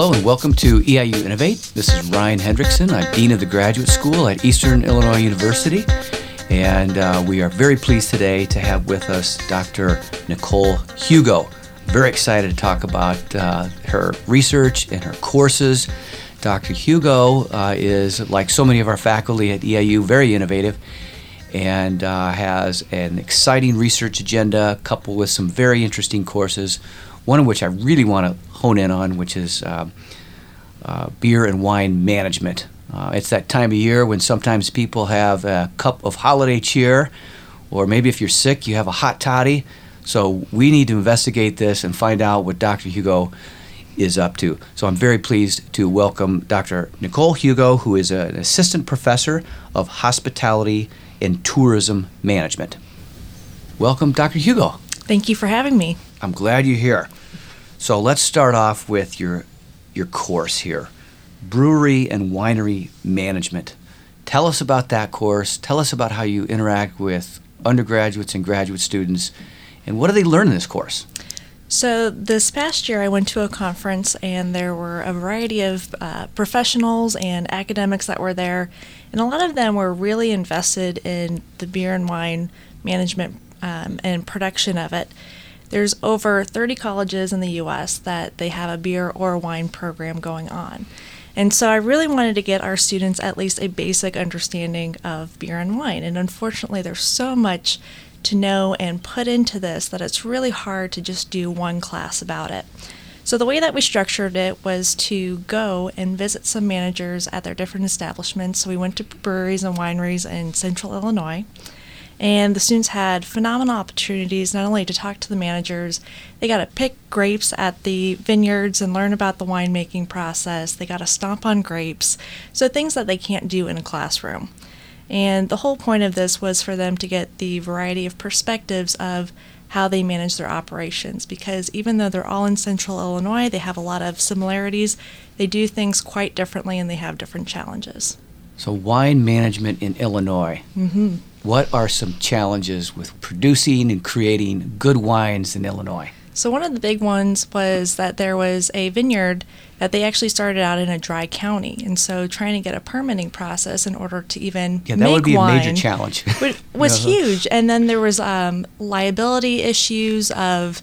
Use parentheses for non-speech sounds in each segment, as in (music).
Hello and welcome to EIU Innovate. This is Ryan Hendrickson. I'm Dean of the Graduate School at Eastern Illinois University. And uh, we are very pleased today to have with us Dr. Nicole Hugo. Very excited to talk about uh, her research and her courses. Dr. Hugo uh, is, like so many of our faculty at EIU, very innovative and uh, has an exciting research agenda coupled with some very interesting courses one of which I really want to hone in on, which is uh, uh, beer and wine management. Uh, it's that time of year when sometimes people have a cup of holiday cheer, or maybe if you're sick, you have a hot toddy. So we need to investigate this and find out what Dr. Hugo is up to. So I'm very pleased to welcome Dr. Nicole Hugo, who is an assistant professor of hospitality and tourism management. Welcome, Dr. Hugo. Thank you for having me. I'm glad you're here. So let's start off with your your course here, brewery and winery management. Tell us about that course. Tell us about how you interact with undergraduates and graduate students, and what do they learn in this course? So, this past year, I went to a conference, and there were a variety of uh, professionals and academics that were there, and a lot of them were really invested in the beer and wine management um, and production of it. There's over 30 colleges in the US that they have a beer or wine program going on. And so I really wanted to get our students at least a basic understanding of beer and wine. And unfortunately, there's so much to know and put into this that it's really hard to just do one class about it. So the way that we structured it was to go and visit some managers at their different establishments. So we went to breweries and wineries in central Illinois. And the students had phenomenal opportunities not only to talk to the managers, they got to pick grapes at the vineyards and learn about the winemaking process. They got to stomp on grapes. So things that they can't do in a classroom. And the whole point of this was for them to get the variety of perspectives of how they manage their operations because even though they're all in central Illinois, they have a lot of similarities. They do things quite differently and they have different challenges. So, wine management in Illinois. Mm-hmm. What are some challenges with producing and creating good wines in Illinois? So, one of the big ones was that there was a vineyard that they actually started out in a dry county. And so, trying to get a permitting process in order to even yeah, that make would be a major challenge. (laughs) was (laughs) huge. And then there was um, liability issues of,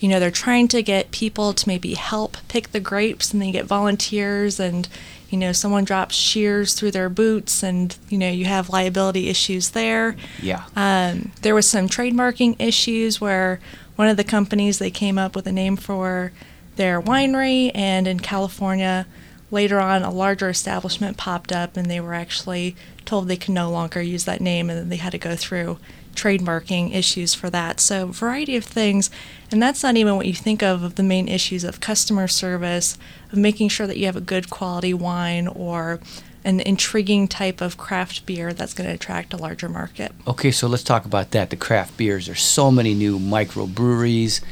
you know, they're trying to get people to maybe help pick the grapes and they get volunteers and you know someone drops shears through their boots and you know you have liability issues there. Yeah. Um, there was some trademarking issues where one of the companies they came up with a name for their winery and in california later on a larger establishment popped up and they were actually told they could no longer use that name and then they had to go through trademarking issues for that. So, variety of things. And that's not even what you think of of the main issues of customer service, of making sure that you have a good quality wine or an intriguing type of craft beer that's going to attract a larger market. Okay, so let's talk about that the craft beers. There's so many new microbreweries,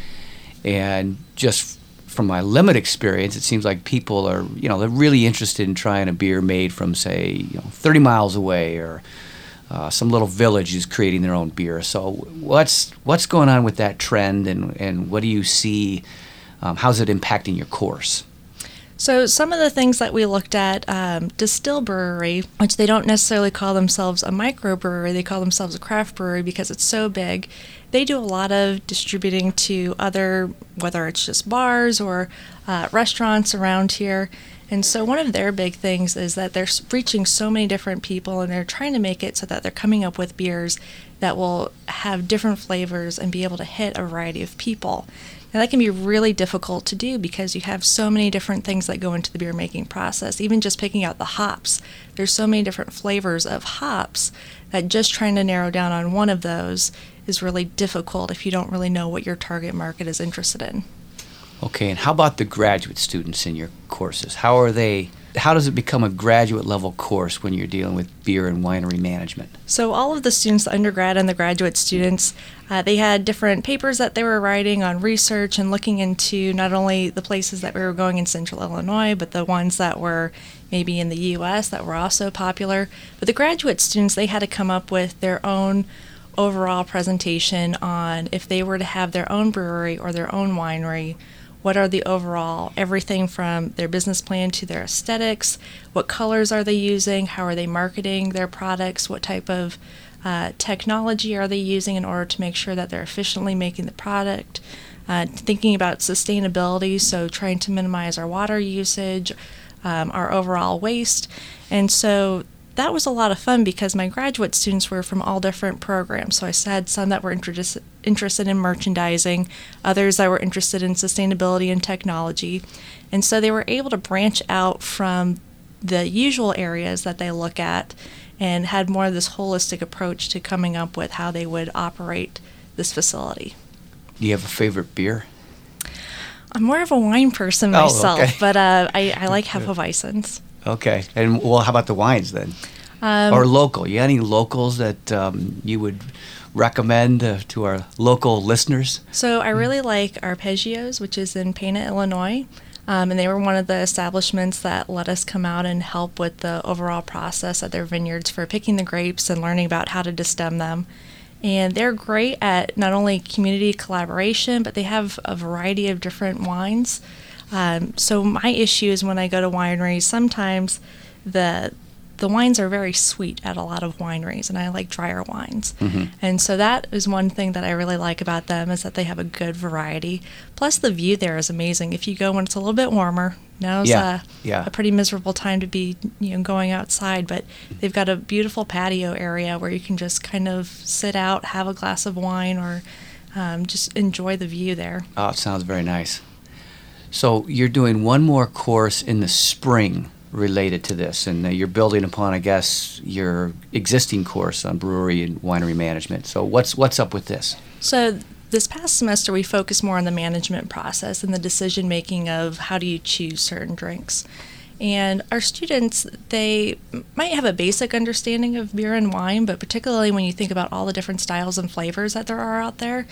and just from my limited experience, it seems like people are, you know, they're really interested in trying a beer made from, say, you know, 30 miles away or uh, some little village is creating their own beer. So what's what's going on with that trend, and and what do you see? Um, how's it impacting your course? So some of the things that we looked at, um, Destihl Brewery, which they don't necessarily call themselves a microbrewery, they call themselves a craft brewery because it's so big. They do a lot of distributing to other, whether it's just bars or uh, restaurants around here. And so, one of their big things is that they're reaching so many different people and they're trying to make it so that they're coming up with beers that will have different flavors and be able to hit a variety of people. Now, that can be really difficult to do because you have so many different things that go into the beer making process. Even just picking out the hops, there's so many different flavors of hops that just trying to narrow down on one of those is really difficult if you don't really know what your target market is interested in. Okay, and how about the graduate students in your courses? How are they? How does it become a graduate level course when you're dealing with beer and winery management? So all of the students, the undergrad and the graduate students, uh, they had different papers that they were writing on research and looking into not only the places that we were going in Central Illinois, but the ones that were maybe in the U.S. that were also popular. But the graduate students, they had to come up with their own overall presentation on if they were to have their own brewery or their own winery what are the overall everything from their business plan to their aesthetics, what colors are they using, how are they marketing their products, what type of uh, technology are they using in order to make sure that they're efficiently making the product. Uh, thinking about sustainability, so trying to minimize our water usage, um, our overall waste. And so that was a lot of fun because my graduate students were from all different programs. So I had some that were interested interested in merchandising, others that were interested in sustainability and technology. And so they were able to branch out from the usual areas that they look at and had more of this holistic approach to coming up with how they would operate this facility. Do you have a favorite beer? I'm more of a wine person Oh, myself, okay. but uh, I, I like (laughs) Hefeweizens. Okay. And well, how about the wines then? Um, or local? You got any locals that um, you would recommend uh, to our local listeners? So I really like Arpeggios, which is in Pana, Illinois. Um, and they were one of the establishments that let us come out and help with the overall process at their vineyards for picking the grapes and learning about how to destem them. And they're great at not only community collaboration, but they have a variety of different wines. Um, so my issue is when I go to wineries, sometimes the the wines are very sweet at a lot of wineries, and I like drier wines. And so that is one thing that I really like about them is that they have a good variety. Plus, the view there is amazing. If you go when it's a little bit warmer, now's Yeah, a, yeah. a pretty miserable time to be you know going outside, but they've got a beautiful patio area where you can just kind of sit out, have a glass of wine, or um, just enjoy the view there. Oh, it sounds very nice. So you're doing one more course in the spring related to this, and uh, you're building upon, I guess, your existing course on brewery and winery management. So what's what's up with this? So this past semester, we focused more on the management process and the decision making of how do you choose certain drinks. And our students, they might have a basic understanding of beer and wine, but particularly when you think about all the different styles and flavors that there are out there,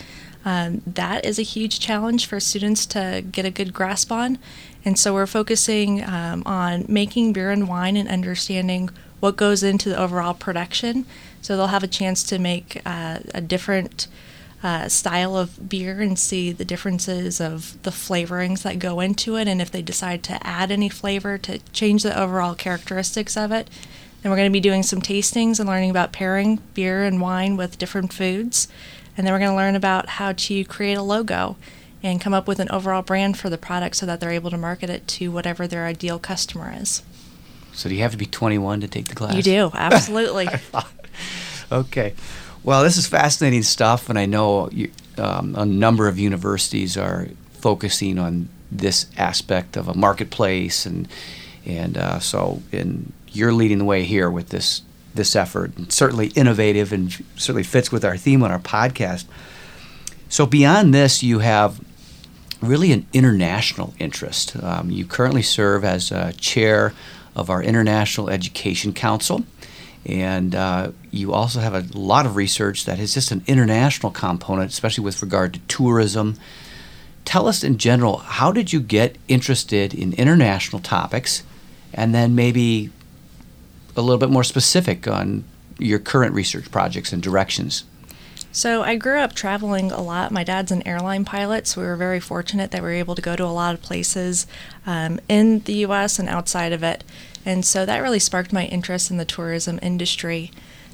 um, that is a huge challenge for students to get a good grasp on. And so we're focusing um, on making beer and wine and understanding what goes into the overall production. So they'll have a chance to make uh, a different uh, style of beer and see the differences of the flavorings that go into it. And if they decide to add any flavor to change the overall characteristics of it, then we're going to be doing some tastings and learning about pairing beer and wine with different foods. And then we're going to learn about how to create a logo and come up with an overall brand for the product so that they're able to market it to whatever their ideal customer is. So do you have to be 21 to take the class? You do, absolutely. (laughs) Okay. Well, this is fascinating stuff, and I know you, um, a number of universities are focusing on this aspect of a marketplace, and and uh, so and you're leading the way here with this this effort, and certainly innovative, and certainly fits with our theme on our podcast. So beyond this, you have really an international interest. Um, you currently serve as uh, chair of our International Education Council, and uh, you also have a lot of research that has just an international component, especially with regard to tourism. Tell us in general, how did you get interested in international topics, and then maybe a little bit more specific on your current research projects and directions? So I grew up traveling a lot. My dad's an airline pilot, so we were very fortunate that we were able to go to a lot of places um, in the U.S. and outside of it. And so that really sparked my interest in the tourism industry.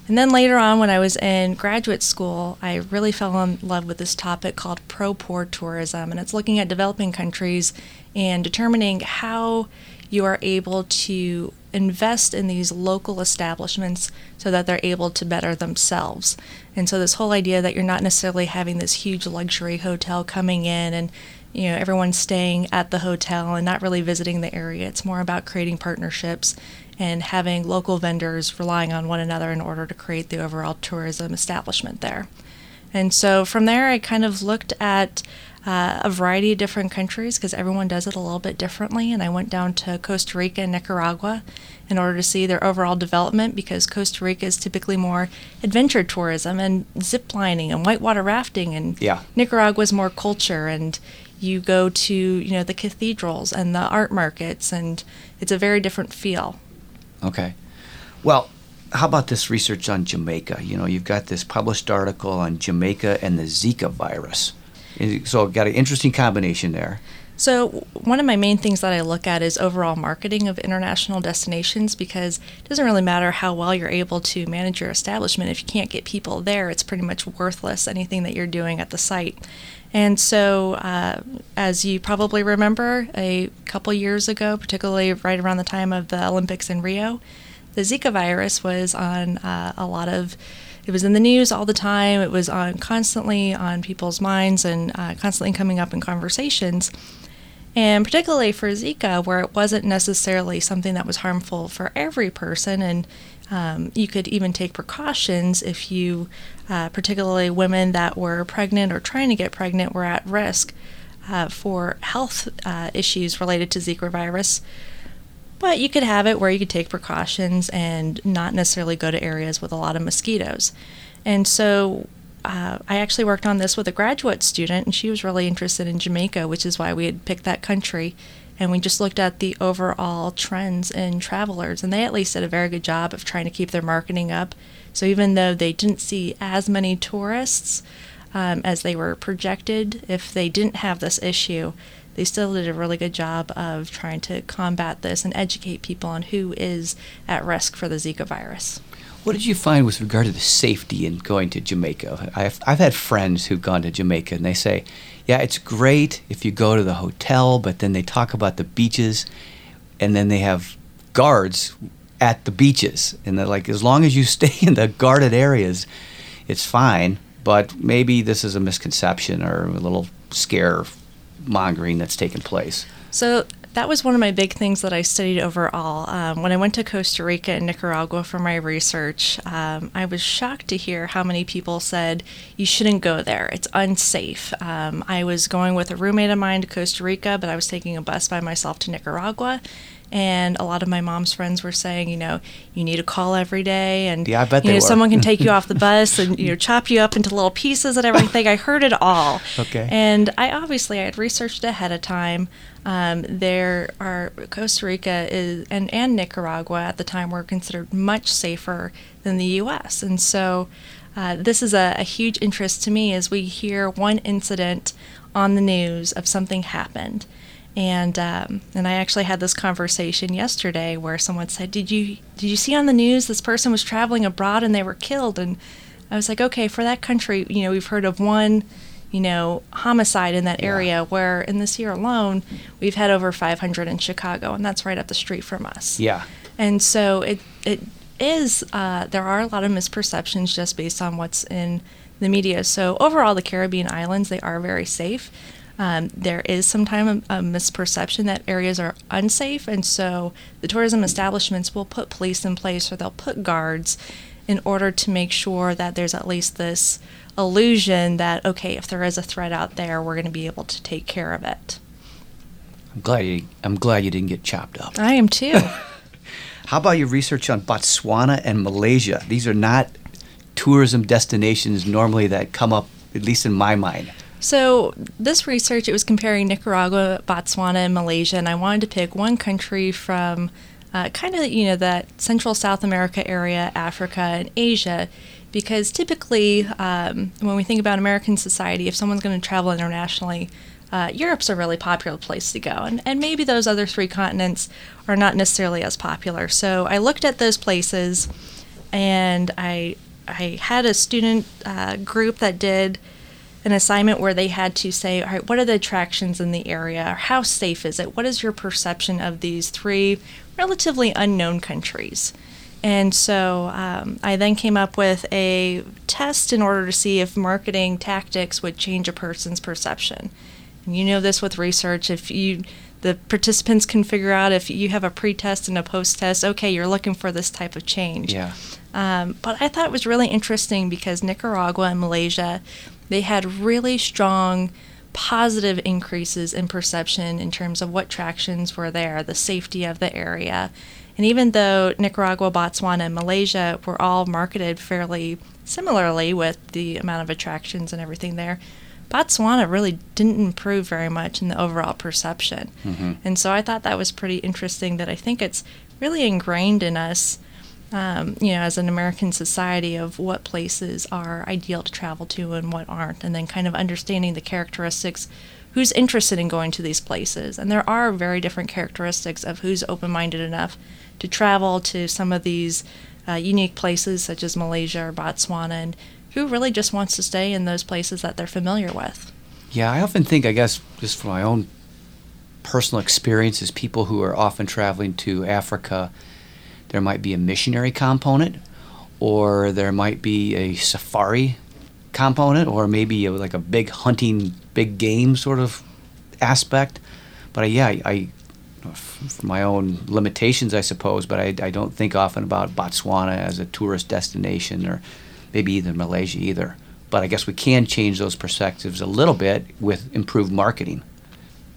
And then later on, when I was in graduate school, I really fell in love with this topic called pro poor tourism. And it's looking at developing countries and determining how you are able to invest in these local establishments so that they're able to better themselves. And so this whole idea that you're not necessarily having this huge luxury hotel coming in and you know everyone's staying at the hotel and not really visiting the area. It's more about creating partnerships and having local vendors relying on one another in order to create the overall tourism establishment there. And so from there, I kind of looked at uh, a variety of different countries because everyone does it a little bit differently. And I went down to Costa Rica and Nicaragua in order to see their overall development because Costa Rica is typically more adventure tourism and zip lining and whitewater rafting, and Yeah. Nicaragua is more culture and you go to you know the cathedrals and the art markets and it's a very different feel Okay. Well, how about this research on Jamaica? You know, you've got this published article on Jamaica and the Zika virus. So, got an interesting combination there. So, one of my main things that I look at is overall marketing of international destinations because it doesn't really matter how well you're able to manage your establishment. If you can't get people there, it's pretty much worthless, anything that you're doing at the site. And so, uh, as you probably remember, a couple years ago, particularly right around the time of the Olympics in Rio, the Zika virus was on uh, a lot of it was in the news all the time. It was on constantly on people's minds and uh, constantly coming up in conversations. And particularly for Zika, where it wasn't necessarily something that was harmful for every person, and um, you could even take precautions if you, uh, particularly women that were pregnant or trying to get pregnant, were at risk uh, for health uh, issues related to Zika virus. But you could have it where you could take precautions and not necessarily go to areas with a lot of mosquitoes. And so uh, I actually worked on this with a graduate student, and she was really interested in Jamaica, which is why we had picked that country. And we just looked at the overall trends in travelers, and they at least did a very good job of trying to keep their marketing up. So even though they didn't see as many tourists um, as they were projected, if they didn't have this issue, they still did a really good job of trying to combat this and educate people on who is at risk for the Zika virus. What did you find with regard to the safety in going to Jamaica? I've, I've had friends who've gone to Jamaica and they say, yeah, it's great if you go to the hotel, but then they talk about the beaches and then they have guards at the beaches. And they're like, as long as you (laughs) stay in the guarded areas, it's fine. But maybe this is a misconception or a little scare mongering that's taken place. So that was one of my big things that I studied overall. Um, when I went to Costa Rica and Nicaragua for my research, um, I was shocked to hear how many people said, you shouldn't go there, it's unsafe. Um, I was going with a roommate of mine to Costa Rica, but I was taking a bus by myself to Nicaragua and a lot of my mom's friends were saying, you know, you need a call every day, and yeah, I bet you know, someone can take you off the (laughs) bus and you know chop you up into little pieces and everything. I heard it all. Okay. And I obviously I had researched ahead of time. Um, there are Costa Rica is and and Nicaragua at the time were considered much safer than the U.S. And so. Uh, this is a, a huge interest to me as we hear one incident on the news of something happened and um, and I actually had this conversation yesterday where someone said, "Did you did you see on the news this person was traveling abroad and they were killed?" And I was like, "Okay, for that country, you know, we've heard of one, you know, homicide in that area. Yeah. Where in this year alone, we've had over 500 in Chicago, and that's right up the street from us. Yeah. And so it it is. Uh, there are a lot of misperceptions just based on what's in the media. So overall, the Caribbean islands they are very safe. Um, there is sometimes a, a, misperception that areas are unsafe, and so the tourism establishments will put police in place or they'll put guards in order to make sure that there's at least this illusion that, okay, if there is a threat out there, we're going to be able to take care of it. I'm glad you, I'm glad you didn't get chopped up. I am too. (laughs) How about your research on Botswana and Malaysia? These are not tourism destinations normally that come up, at least in my mind. So this research, it was comparing Nicaragua, Botswana, and Malaysia, and I wanted to pick one country from uh, kind of you know that Central South America area, Africa, and Asia, because typically um, when we think about American society, if someone's going to travel internationally, uh, Europe's a really popular place to go, and, and maybe those other three continents are not necessarily as popular. So I looked at those places, and I I had a student uh, group that did an assignment where they had to say, all right, what are the attractions in the area? How safe is it? What is your perception of these three relatively unknown countries? And so um, I then came up with a test in order to see if marketing tactics would change a person's perception. And you know this with research. If you the participants can figure out if you have a pre-test and a post-test. Okay, you're looking for this type of change. Yeah. Um, but I thought it was really interesting because Nicaragua and Malaysia they had really strong positive increases in perception in terms of what attractions were there, the safety of the area. And even though Nicaragua, Botswana, and Malaysia were all marketed fairly similarly with the amount of attractions and everything there, Botswana really didn't improve very much in the overall perception. Mm-hmm. And so I thought that was pretty interesting that I think it's really ingrained in us um, you know, as an American society of what places are ideal to travel to and what aren't, and then kind of understanding the characteristics who's interested in going to these places. And there are very different characteristics of who's open minded enough to travel to some of these uh, unique places, such as Malaysia or Botswana, and who really just wants to stay in those places that they're familiar with. Yeah, I often think, I guess, just from my own personal experiences, people who are often traveling to Africa, there might be a missionary component, or there might be a safari component, or maybe a, like a big hunting, big game sort of aspect. But uh, yeah, I, I for my own limitations, I suppose, but I, I don't think often about Botswana as a tourist destination or maybe even Malaysia either. But I guess we can change those perspectives a little bit with improved marketing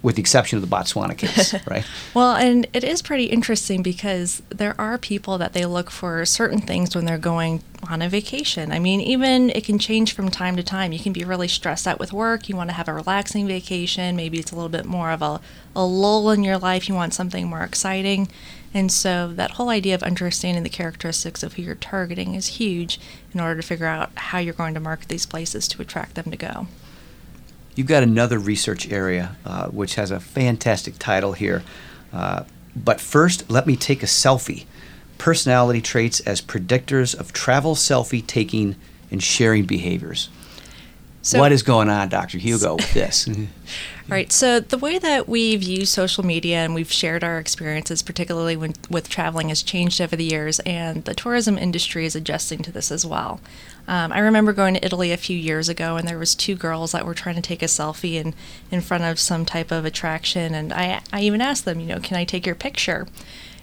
with the exception of the Botswana case, (laughs) right? well, and it is pretty interesting because there are people that they look for certain things when they're going on a vacation. I mean, even it can change from time to time. You can be really stressed out with work. You want to have a relaxing vacation. Maybe it's a little bit more of a, a lull in your life. You want something more exciting. And so that whole idea of understanding the characteristics of who you're targeting is huge in order to figure out how you're going to market these places to attract them to go. You've got another research area uh, which has a fantastic title here. Uh, but first, let me take a selfie. Personality traits as predictors of travel selfie taking and sharing behaviors. So, what is going on, Dr. Hugo, with this? (laughs) right. So, the way that we've used social media and we've shared our experiences, particularly when, with traveling, has changed over the years, and the tourism industry is adjusting to this as well. Um, I remember going to Italy a few years ago, and there was two girls that were trying to take a selfie in, in front of some type of attraction, and I, I even asked them, you know, can I take your picture?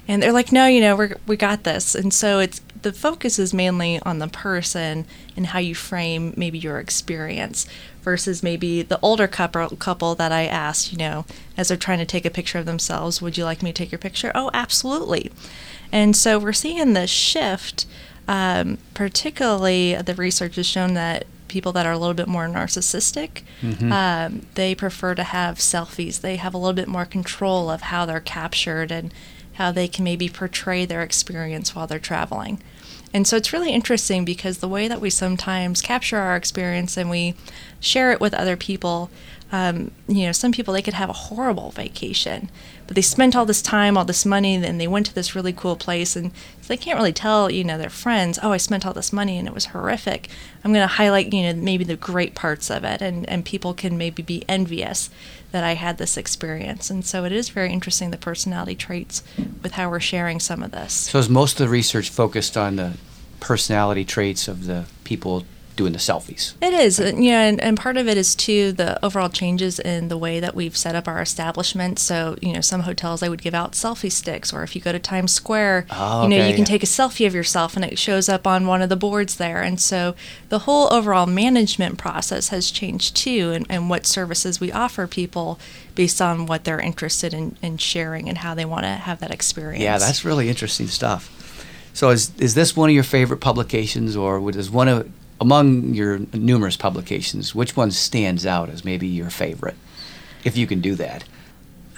And they're like, no, you know, we we got this. And so it's the focus is mainly on the person and how you frame maybe your experience versus maybe the older couple couple that I asked, you know, as they're trying to take a picture of themselves, would you like me to take your picture? Oh, absolutely. And so we're seeing this shift. Um, particularly, the research has shown that people that are a little bit more narcissistic, mm-hmm. um, they prefer to have selfies. They have a little bit more control of how they're captured and how they can maybe portray their experience while they're traveling. And so it's really interesting because the way that we sometimes capture our experience and we share it with other people, um, you know, some people they could have a horrible vacation, but they spent all this time, all this money, and they went to this really cool place, and they can't really tell, you know, their friends, oh, I spent all this money and it was horrific. I'm going to highlight, you know, maybe the great parts of it, and and people can maybe be envious that I had this experience. And so it is very interesting the personality traits with how we're sharing some of this. So is most of the research focused on the personality traits of the people doing the selfies. It is, uh, right. yeah, and, and part of it is too the overall changes in the way that we've set up our establishment. So you know, some hotels they would give out selfie sticks, or if you go to Times Square, oh, you know, you can take a selfie of yourself and it shows up on one of the boards there. And so the whole overall management process has changed too, and, and what services we offer people based on what they're interested in, in sharing and how they want to have that experience. Yeah, that's really interesting stuff. So is is this one of your favorite publications, or is one of among your numerous publications, which one stands out as maybe your favorite, if you can do that?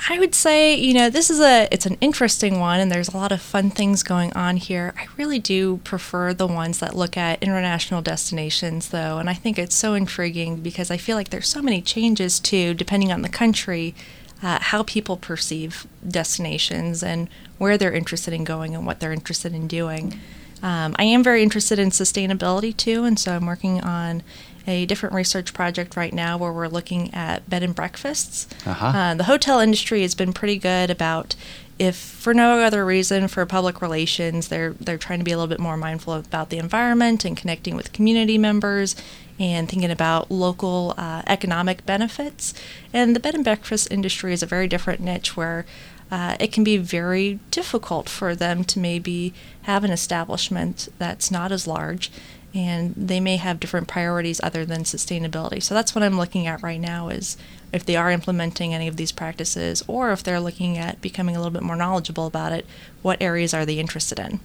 I would say, you know, this is a it's an interesting one and there's a lot of fun things going on here. I really do prefer the ones that look at international destinations though, and I think it's so intriguing because I feel like there's so many changes too depending on the country uh, how people perceive destinations and where they're interested in going and what they're interested in doing. Um, I am very interested in sustainability too, and so I'm working on a different research project right now where we're looking at bed and breakfasts. Uh-huh. Uh, the hotel industry has been pretty good about if for no other reason for public relations they're they're trying to be a little bit more mindful about the environment and connecting with community members and thinking about local uh, economic benefits and the bed and breakfast industry is a very different niche where uh, it can be very difficult for them to maybe have an establishment that's not as large and they may have different priorities other than sustainability. So that's what I'm looking at right now is if they are implementing any of these practices or if they're looking at becoming a little bit more knowledgeable about it, what areas are they interested in?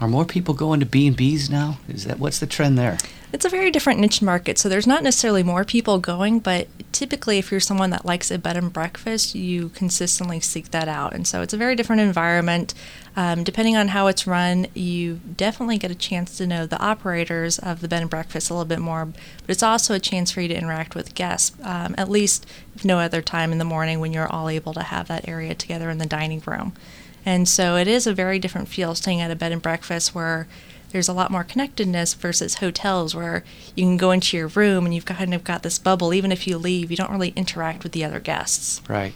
Are more people going to B and B's now? Is that what's the trend there? It's a very different niche market, so there's not necessarily more people going, but typically, if you're someone that likes a bed and breakfast, you consistently seek that out. And so it's a very different environment. Um, depending on how it's run, you definitely get a chance to know the operators of the bed and breakfast a little bit more, but it's also a chance for you to interact with guests, um, at least if no other time in the morning when you're all able to have that area together in the dining room. And so it is a very different feel staying at a bed and breakfast where there's a lot more connectedness versus hotels where you can go into your room and you've kind of got this bubble. Even if you leave, you don't really interact with the other guests. Right.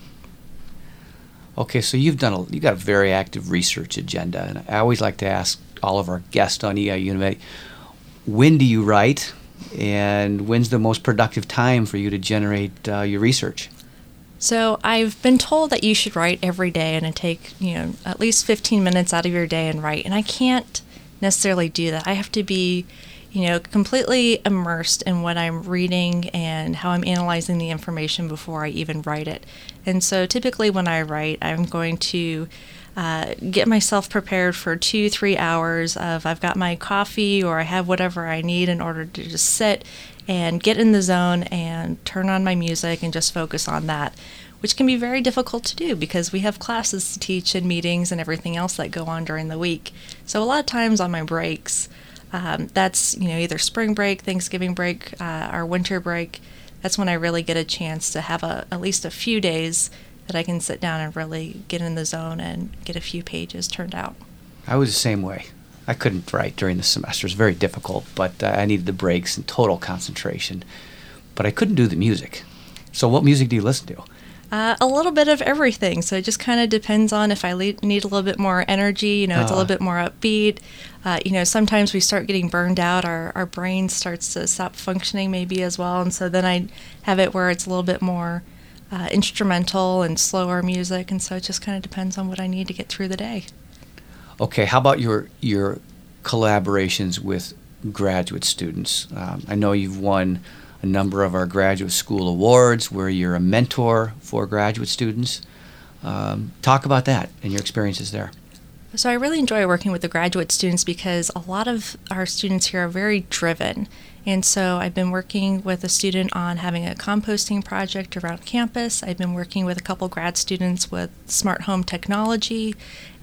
Okay, so you've done a you've got a very active research agenda, and I always like to ask all of our guests on EIU Innovate, when do you write, and when's the most productive time for you to generate uh, your research? So I've been told that you should write every day and take you know at least 15 minutes out of your day and write, and I can't necessarily do that. I have to be, you know, completely immersed in what I'm reading and how I'm analyzing the information before I even write it. And so typically when I write, I'm going to uh, get myself prepared for two, three hours of I've got my coffee or I have whatever I need in order to just sit and get in the zone and turn on my music and just focus on that which can be very difficult to do because we have classes to teach and meetings and everything else that go on during the week. So a lot of times on my breaks, um, that's you know either spring break, Thanksgiving break, uh, or winter break. That's when I really get a chance to have a, at least a few days that I can sit down and really get in the zone and get a few pages turned out. I was the same way. I couldn't write during the semester. It was very difficult, but uh, I needed the breaks and total concentration. But I couldn't do the music. So, what music do you listen to? Uh, a little bit of everything. So it just kind of depends on if I le- need a little bit more energy, you know, it's uh, a little uh-huh. bit more upbeat. Uh, you know, sometimes we start getting burned out, our, our brain starts to stop functioning maybe as well. And so then I have it where it's a little bit more uh, instrumental and slower music. And so it just kind of depends on what I need to get through the day. Okay, how about your, your collaborations with graduate students? Um, I know you've won a number of our graduate school awards where you're a mentor for graduate students. Um, talk about that and your experiences there. So, I really enjoy working with the graduate students because a lot of our students here are very driven. And so, I've been working with a student on having a composting project around campus. I've been working with a couple grad students with smart home technology.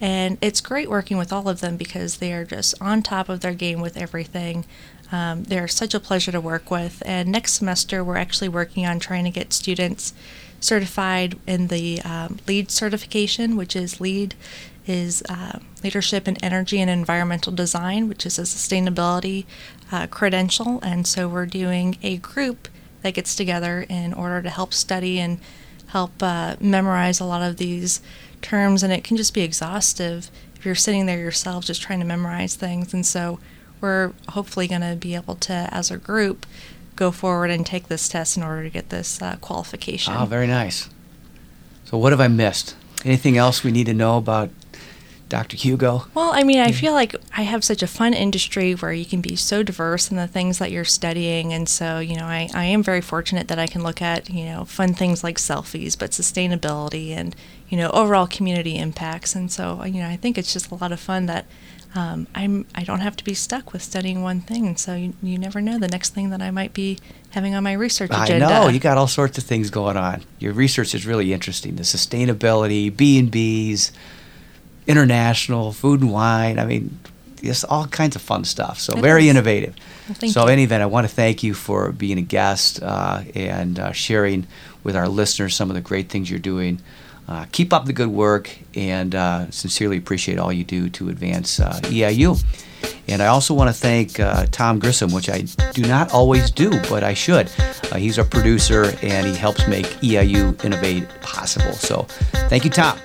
And it's great working with all of them because they are just on top of their game with everything. Um, they're such a pleasure to work with. And next semester, we're actually working on trying to get students certified in the um, LEED certification, which is LEED is uh, Leadership in Energy and Environmental Design, which is a sustainability uh, credential. And so we're doing a group that gets together in order to help study and help uh, memorize a lot of these terms. And it can just be exhaustive if you're sitting there yourself just trying to memorize things. And so we're hopefully going to be able to, as a group, go forward and take this test in order to get this uh, qualification. Oh, very nice. So, what have I missed? Anything else we need to know about Dr. Hugo? Well, I mean, I feel like I have such a fun industry where you can be so diverse in the things that you're studying. And so, you know, I, I am very fortunate that I can look at, you know, fun things like selfies, but sustainability and, you know, overall community impacts. And so, you know, I think it's just a lot of fun that um, I'm I don't have to be stuck with studying one thing, and so you, you never know the next thing that I might be having on my research agenda. I know you got all sorts of things going on. Your research is really interesting. The sustainability, B and B's, international food and wine. I mean, just all kinds of fun stuff. So it very is. innovative. Well, so, you. in any event, I want to thank you for being a guest uh, and uh, sharing with our listeners some of the great things you're doing. Uh, keep up the good work and uh, sincerely appreciate all you do to advance uh, EIU. And I also want to thank uh, Tom Grissom, which I do not always do, but I should. Uh, he's our producer and he helps make EIU Innovate possible. So thank you, Tom.